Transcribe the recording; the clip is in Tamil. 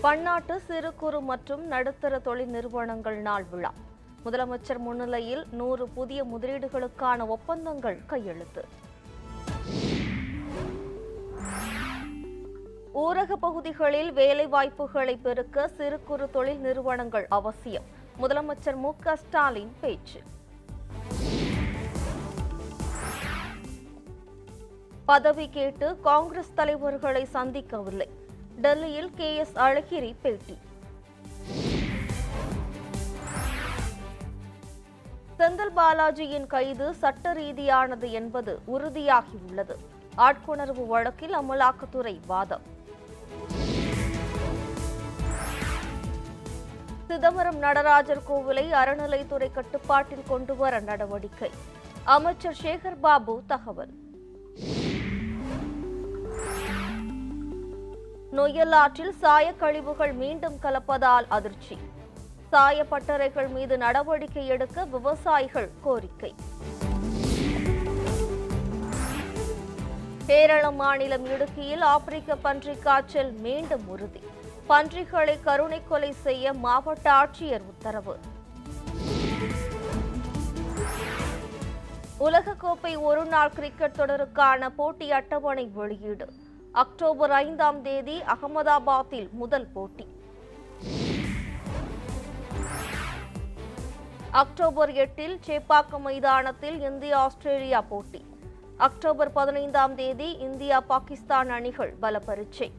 பன்னாட்டு சிறு குறு மற்றும் நடுத்தர தொழில் நிறுவனங்கள் நாள் விழா. முதலமைச்சர் முன்னிலையில் நூறு புதிய முதலீடுகளுக்கான ஒப்பந்தங்கள் கையெழுத்து. ஊரக பகுதிகளில் வேலைவாய்ப்புகளை பெருக்க சிறு குறு தொழில் நிறுவனங்கள் அவசியம். முதலமைச்சர் மு. க. ஸ்டாலின் பேச்சு. பதவி கேட்டு காங்கிரஸ் தலைவர்களை சந்திக்கவில்லை. டெல்லியில் கே எஸ் அழகிரி பேட்டி. செந்தில் பாலாஜியின் கைது சட்ட ரீதியானது என்பது உறுதியாகியுள்ளது. ஆட்கொணர்வு வழக்கில் அமலாக்கத்துறை வாதம். சிதம்பரம் நடராஜர் கோவிலை அறநிலைத்துறை கட்டுப்பாட்டில் கொண்டுவர நடவடிக்கை. அமைச்சர் சேகர் பாபு தகவல். நொய்யல் ஆற்றில் சாயக்கழிவுகள் மீண்டும் கலப்பதால் அதிர்ச்சி. சாயப்பட்டறைகள் மீது நடவடிக்கை எடுக்க விவசாயிகள் கோரிக்கை. கேரள மாநிலம் இடுக்கியில் ஆப்பிரிக்க பன்றி காய்ச்சல் மீண்டும் உறுதி. பன்றிகளை கருணை கொலை செய்ய மாவட்ட ஆட்சியர் உத்தரவு. உலகக்கோப்பை ஒருநாள் கிரிக்கெட் தொடருக்கான போட்டி அட்டவணை வெளியீடு. அக்டோபர் ஐந்தாம் தேதி அகமதாபாத்தில் முதல் போட்டி. அக்டோபர் எட்டில் சேப்பாக்கம் மைதானத்தில் இந்தியா ஆஸ்திரேலியா போட்டி. அக்டோபர் பதினைந்தாம் தேதி இந்தியா பாகிஸ்தான் அணிகள் பல பரீட்சை